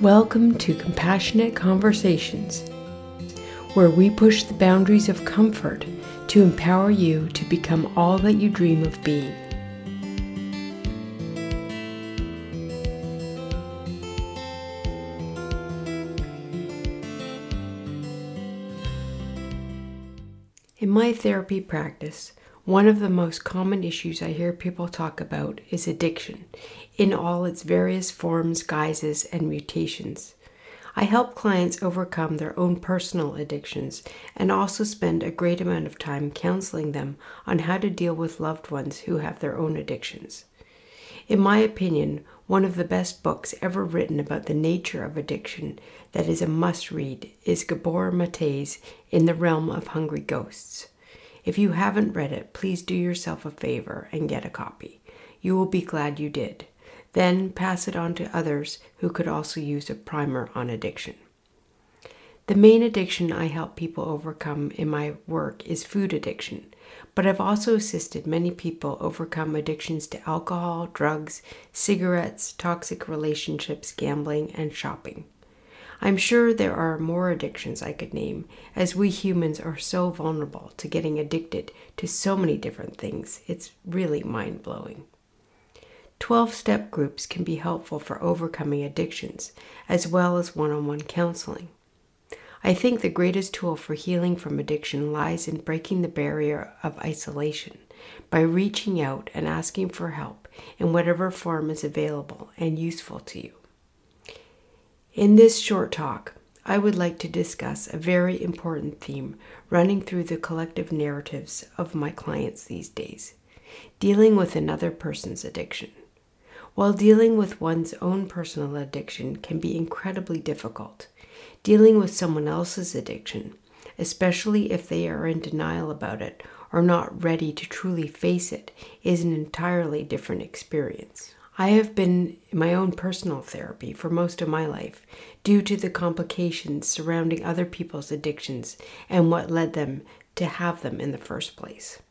Welcome to Compassionate Conversations, where we push the boundaries of comfort to empower you to become all that you dream of being. In my therapy practice, one of the most common issues I hear people talk about is addiction in all its various forms, guises, and mutations. I help clients overcome their own personal addictions and also spend a great amount of time counseling them on how to deal with loved ones who have their own addictions. In my opinion, one of the best books ever written about the nature of addiction that is a must read is Gabor Mate's In the Realm of Hungry Ghosts. If you haven't read it, please do yourself a favor and get a copy. You will be glad you did. Then pass it on to others who could also use a primer on addiction. The main addiction I help people overcome in my work is food addiction, but I've also assisted many people overcome addictions to alcohol, drugs, cigarettes, toxic relationships, gambling, and shopping. I'm sure there are more addictions I could name, as we humans are so vulnerable to getting addicted to so many different things. It's really mind blowing. 12 step groups can be helpful for overcoming addictions, as well as one on one counseling. I think the greatest tool for healing from addiction lies in breaking the barrier of isolation by reaching out and asking for help in whatever form is available and useful to you. In this short talk, I would like to discuss a very important theme running through the collective narratives of my clients these days dealing with another person's addiction. While dealing with one's own personal addiction can be incredibly difficult, dealing with someone else's addiction, especially if they are in denial about it or not ready to truly face it, is an entirely different experience. I have been in my own personal therapy for most of my life due to the complications surrounding other people's addictions and what led them to have them in the first place.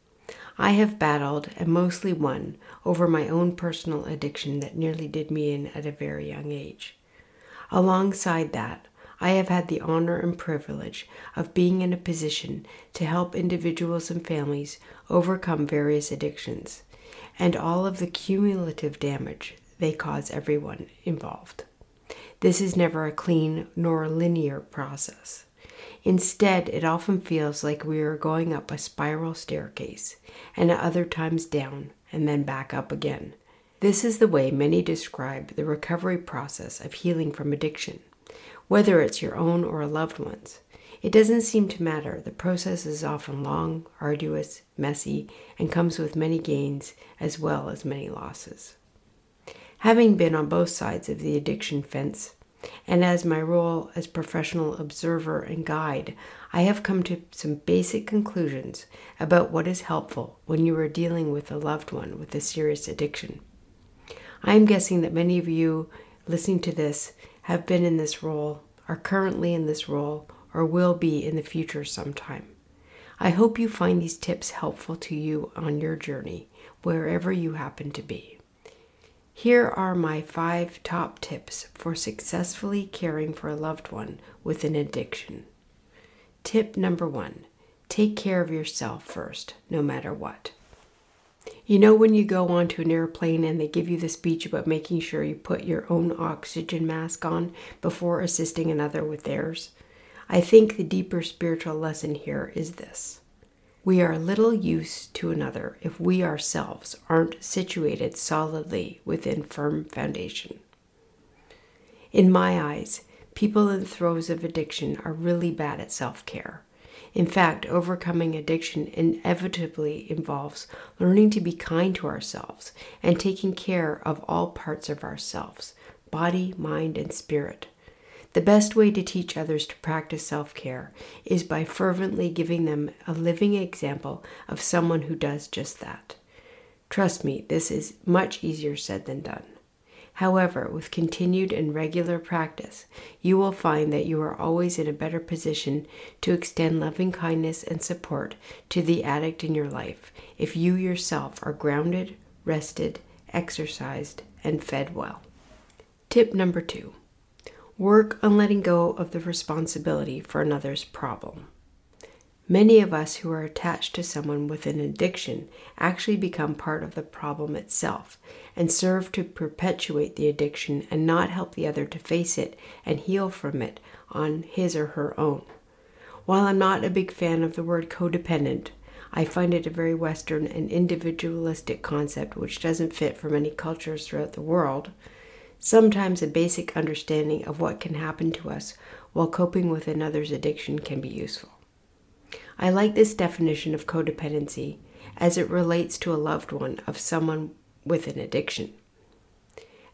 I have battled and mostly won over my own personal addiction that nearly did me in at a very young age. Alongside that, I have had the honor and privilege of being in a position to help individuals and families overcome various addictions and all of the cumulative damage they cause everyone involved. This is never a clean nor a linear process. Instead, it often feels like we are going up a spiral staircase, and at other times down, and then back up again. This is the way many describe the recovery process of healing from addiction, whether it's your own or a loved one's. It doesn't seem to matter. The process is often long, arduous, messy, and comes with many gains as well as many losses. Having been on both sides of the addiction fence, and as my role as professional observer and guide, I have come to some basic conclusions about what is helpful when you are dealing with a loved one with a serious addiction. I am guessing that many of you listening to this have been in this role, are currently in this role, or will be in the future sometime. I hope you find these tips helpful to you on your journey, wherever you happen to be. Here are my five top tips for successfully caring for a loved one with an addiction. Tip number one take care of yourself first, no matter what. You know, when you go onto an airplane and they give you the speech about making sure you put your own oxygen mask on before assisting another with theirs? I think the deeper spiritual lesson here is this. We are little use to another if we ourselves aren't situated solidly within firm foundation. In my eyes, people in the throes of addiction are really bad at self care. In fact, overcoming addiction inevitably involves learning to be kind to ourselves and taking care of all parts of ourselves body, mind, and spirit. The best way to teach others to practice self care is by fervently giving them a living example of someone who does just that. Trust me, this is much easier said than done. However, with continued and regular practice, you will find that you are always in a better position to extend loving kindness and support to the addict in your life if you yourself are grounded, rested, exercised, and fed well. Tip number two Work on letting go of the responsibility for another's problem. Many of us who are attached to someone with an addiction actually become part of the problem itself and serve to perpetuate the addiction and not help the other to face it and heal from it on his or her own. While I'm not a big fan of the word codependent, I find it a very Western and individualistic concept which doesn't fit for many cultures throughout the world. Sometimes a basic understanding of what can happen to us while coping with another's addiction can be useful. I like this definition of codependency as it relates to a loved one of someone with an addiction.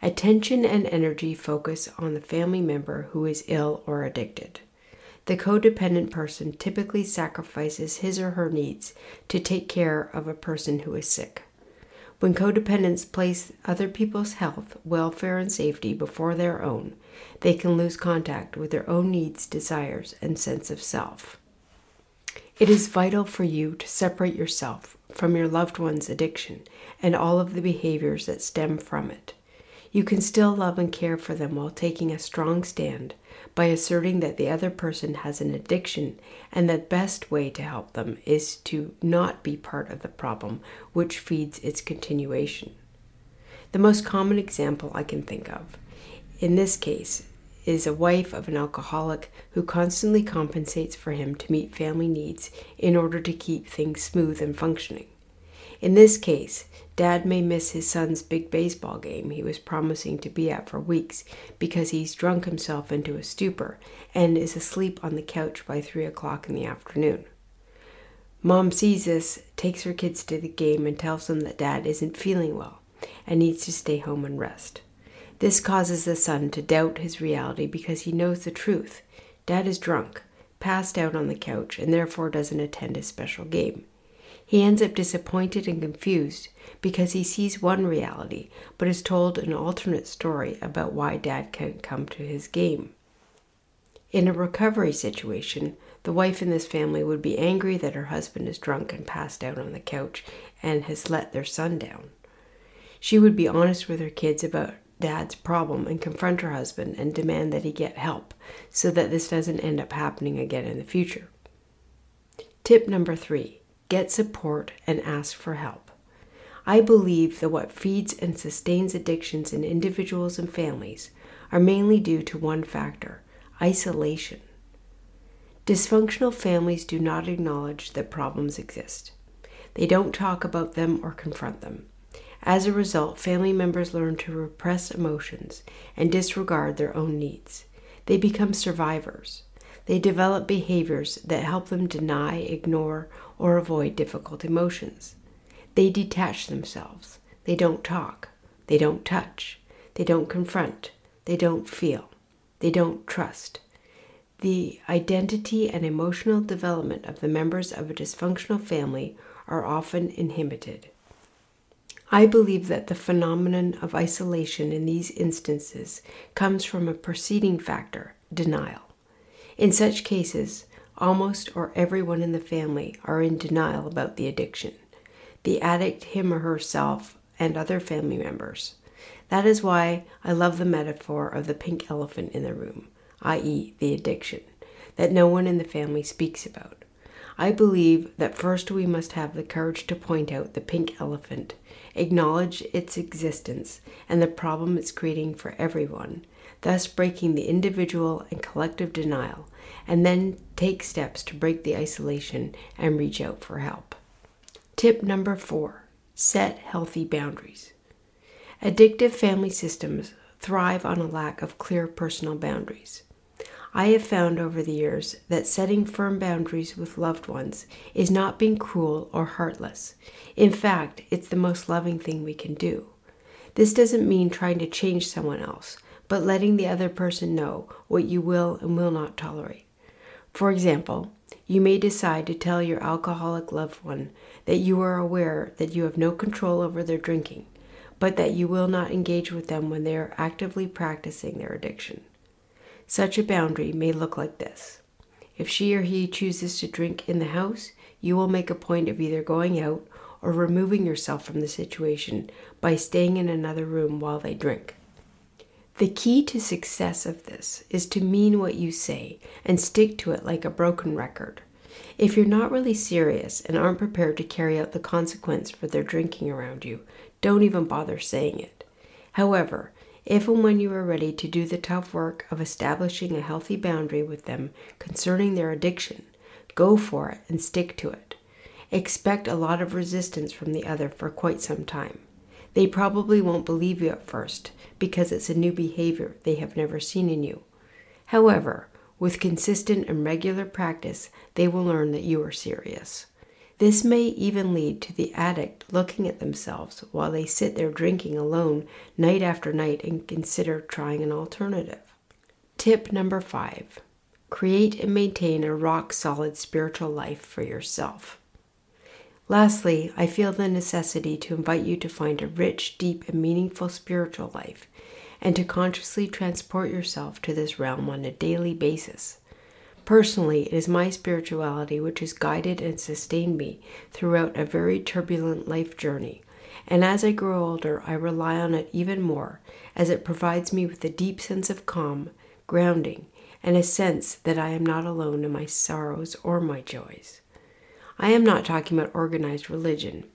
Attention and energy focus on the family member who is ill or addicted. The codependent person typically sacrifices his or her needs to take care of a person who is sick. When codependents place other people's health, welfare, and safety before their own, they can lose contact with their own needs, desires, and sense of self. It is vital for you to separate yourself from your loved one's addiction and all of the behaviors that stem from it. You can still love and care for them while taking a strong stand by asserting that the other person has an addiction and that best way to help them is to not be part of the problem which feeds its continuation. The most common example I can think of in this case is a wife of an alcoholic who constantly compensates for him to meet family needs in order to keep things smooth and functioning. In this case, Dad may miss his son's big baseball game he was promising to be at for weeks because he's drunk himself into a stupor and is asleep on the couch by 3 o'clock in the afternoon. Mom sees this, takes her kids to the game, and tells them that Dad isn't feeling well and needs to stay home and rest. This causes the son to doubt his reality because he knows the truth. Dad is drunk, passed out on the couch, and therefore doesn't attend his special game. He ends up disappointed and confused because he sees one reality but is told an alternate story about why dad can't come to his game. In a recovery situation, the wife in this family would be angry that her husband is drunk and passed out on the couch and has let their son down. She would be honest with her kids about dad's problem and confront her husband and demand that he get help so that this doesn't end up happening again in the future. Tip number three get support and ask for help. I believe that what feeds and sustains addictions in individuals and families are mainly due to one factor isolation. Dysfunctional families do not acknowledge that problems exist. They don't talk about them or confront them. As a result, family members learn to repress emotions and disregard their own needs. They become survivors. They develop behaviors that help them deny, ignore, or avoid difficult emotions. They detach themselves. They don't talk. They don't touch. They don't confront. They don't feel. They don't trust. The identity and emotional development of the members of a dysfunctional family are often inhibited. I believe that the phenomenon of isolation in these instances comes from a preceding factor, denial. In such cases, almost or everyone in the family are in denial about the addiction. The addict, him or herself, and other family members. That is why I love the metaphor of the pink elephant in the room, i.e., the addiction, that no one in the family speaks about. I believe that first we must have the courage to point out the pink elephant acknowledge its existence and the problem it's creating for everyone, thus breaking the individual and collective denial, and then take steps to break the isolation and reach out for help. Tip number four set healthy boundaries. Addictive family systems thrive on a lack of clear personal boundaries. I have found over the years that setting firm boundaries with loved ones is not being cruel or heartless. In fact, it's the most loving thing we can do. This doesn't mean trying to change someone else, but letting the other person know what you will and will not tolerate. For example, you may decide to tell your alcoholic loved one that you are aware that you have no control over their drinking, but that you will not engage with them when they are actively practicing their addiction. Such a boundary may look like this. If she or he chooses to drink in the house, you will make a point of either going out or removing yourself from the situation by staying in another room while they drink. The key to success of this is to mean what you say and stick to it like a broken record. If you're not really serious and aren't prepared to carry out the consequence for their drinking around you, don't even bother saying it. However, if and when you are ready to do the tough work of establishing a healthy boundary with them concerning their addiction, go for it and stick to it. Expect a lot of resistance from the other for quite some time. They probably won't believe you at first because it's a new behavior they have never seen in you. However, with consistent and regular practice, they will learn that you are serious. This may even lead to the addict looking at themselves while they sit there drinking alone night after night and consider trying an alternative. Tip number five create and maintain a rock solid spiritual life for yourself. Lastly, I feel the necessity to invite you to find a rich, deep, and meaningful spiritual life and to consciously transport yourself to this realm on a daily basis. Personally, it is my spirituality which has guided and sustained me throughout a very turbulent life journey. And as I grow older, I rely on it even more, as it provides me with a deep sense of calm, grounding, and a sense that I am not alone in my sorrows or my joys. I am not talking about organized religion,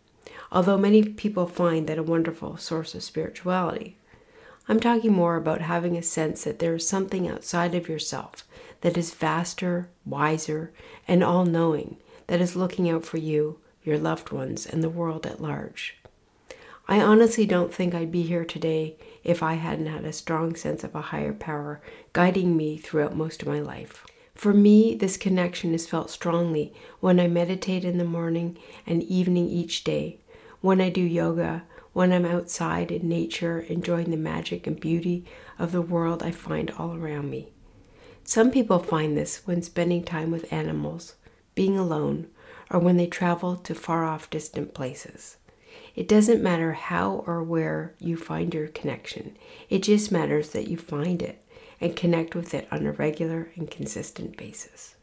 although many people find that a wonderful source of spirituality. I'm talking more about having a sense that there is something outside of yourself that is vaster, wiser, and all knowing, that is looking out for you, your loved ones, and the world at large. I honestly don't think I'd be here today if I hadn't had a strong sense of a higher power guiding me throughout most of my life. For me, this connection is felt strongly when I meditate in the morning and evening each day, when I do yoga, when I'm outside in nature enjoying the magic and beauty of the world I find all around me. Some people find this when spending time with animals, being alone, or when they travel to far off distant places. It doesn't matter how or where you find your connection, it just matters that you find it and connect with it on a regular and consistent basis.